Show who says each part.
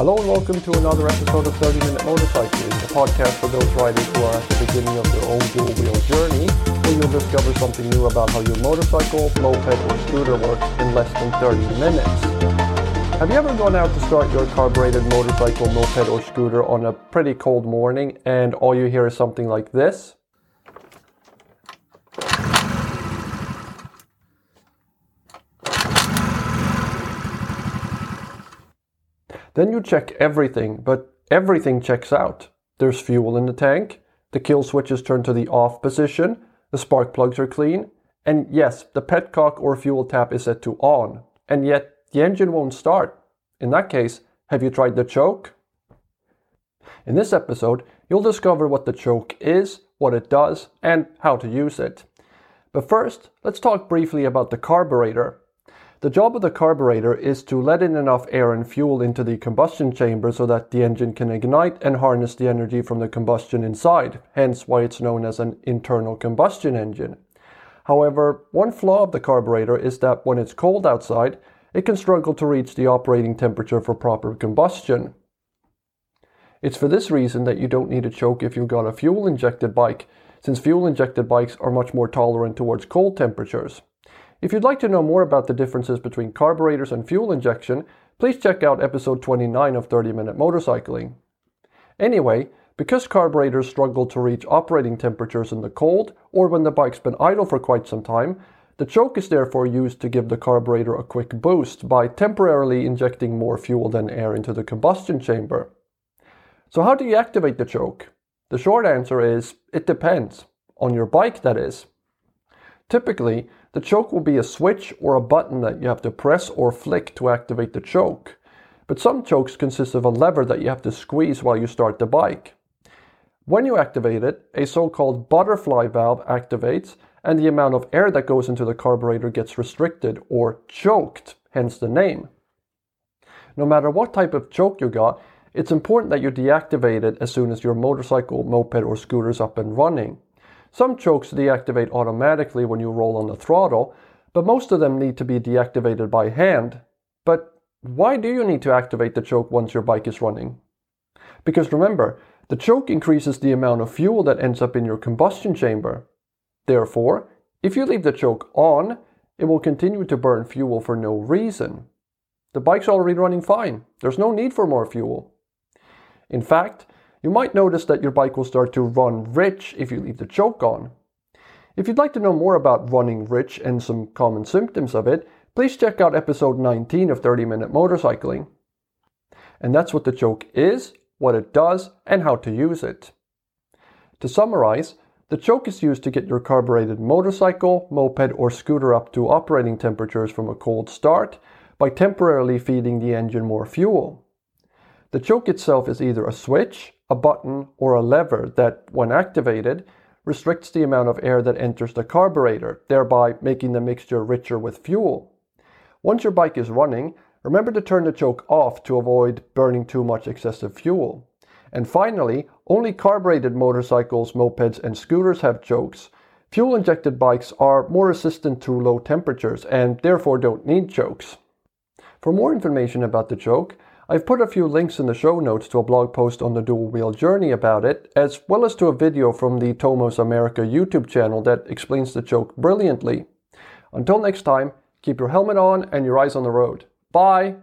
Speaker 1: Hello and welcome to another episode of 30 Minute Motorcycling, a podcast for those riders who are at the beginning of their own dual wheel journey, where you'll discover something new about how your motorcycle, moped, or scooter works in less than 30 minutes. Have you ever gone out to start your carbureted motorcycle, moped, or scooter on a pretty cold morning and all you hear is something like this? Then you check everything, but everything checks out. There's fuel in the tank, the kill switch is turned to the off position, the spark plugs are clean, and yes, the petcock or fuel tap is set to on, and yet the engine won't start. In that case, have you tried the choke? In this episode, you'll discover what the choke is, what it does, and how to use it. But first, let's talk briefly about the carburetor. The job of the carburetor is to let in enough air and fuel into the combustion chamber so that the engine can ignite and harness the energy from the combustion inside, hence why it's known as an internal combustion engine. However, one flaw of the carburetor is that when it's cold outside, it can struggle to reach the operating temperature for proper combustion. It's for this reason that you don't need a choke if you've got a fuel injected bike, since fuel injected bikes are much more tolerant towards cold temperatures. If you'd like to know more about the differences between carburetors and fuel injection, please check out episode 29 of 30 Minute Motorcycling. Anyway, because carburetors struggle to reach operating temperatures in the cold or when the bike's been idle for quite some time, the choke is therefore used to give the carburetor a quick boost by temporarily injecting more fuel than air into the combustion chamber. So, how do you activate the choke? The short answer is it depends. On your bike, that is. Typically, the choke will be a switch or a button that you have to press or flick to activate the choke. But some chokes consist of a lever that you have to squeeze while you start the bike. When you activate it, a so-called butterfly valve activates and the amount of air that goes into the carburetor gets restricted or choked, hence the name. No matter what type of choke you got, it's important that you deactivate it as soon as your motorcycle, moped, or scooter is up and running. Some chokes deactivate automatically when you roll on the throttle, but most of them need to be deactivated by hand. But why do you need to activate the choke once your bike is running? Because remember, the choke increases the amount of fuel that ends up in your combustion chamber. Therefore, if you leave the choke on, it will continue to burn fuel for no reason. The bike's already running fine. There's no need for more fuel. In fact, you might notice that your bike will start to run rich if you leave the choke on. If you'd like to know more about running rich and some common symptoms of it, please check out episode 19 of 30 Minute Motorcycling. And that's what the choke is, what it does, and how to use it. To summarize, the choke is used to get your carbureted motorcycle, moped, or scooter up to operating temperatures from a cold start by temporarily feeding the engine more fuel. The choke itself is either a switch, a button, or a lever that, when activated, restricts the amount of air that enters the carburetor, thereby making the mixture richer with fuel. Once your bike is running, remember to turn the choke off to avoid burning too much excessive fuel. And finally, only carbureted motorcycles, mopeds, and scooters have chokes. Fuel injected bikes are more resistant to low temperatures and therefore don't need chokes. For more information about the choke, I've put a few links in the show notes to a blog post on the dual wheel journey about it, as well as to a video from the Tomos America YouTube channel that explains the choke brilliantly. Until next time, keep your helmet on and your eyes on the road. Bye!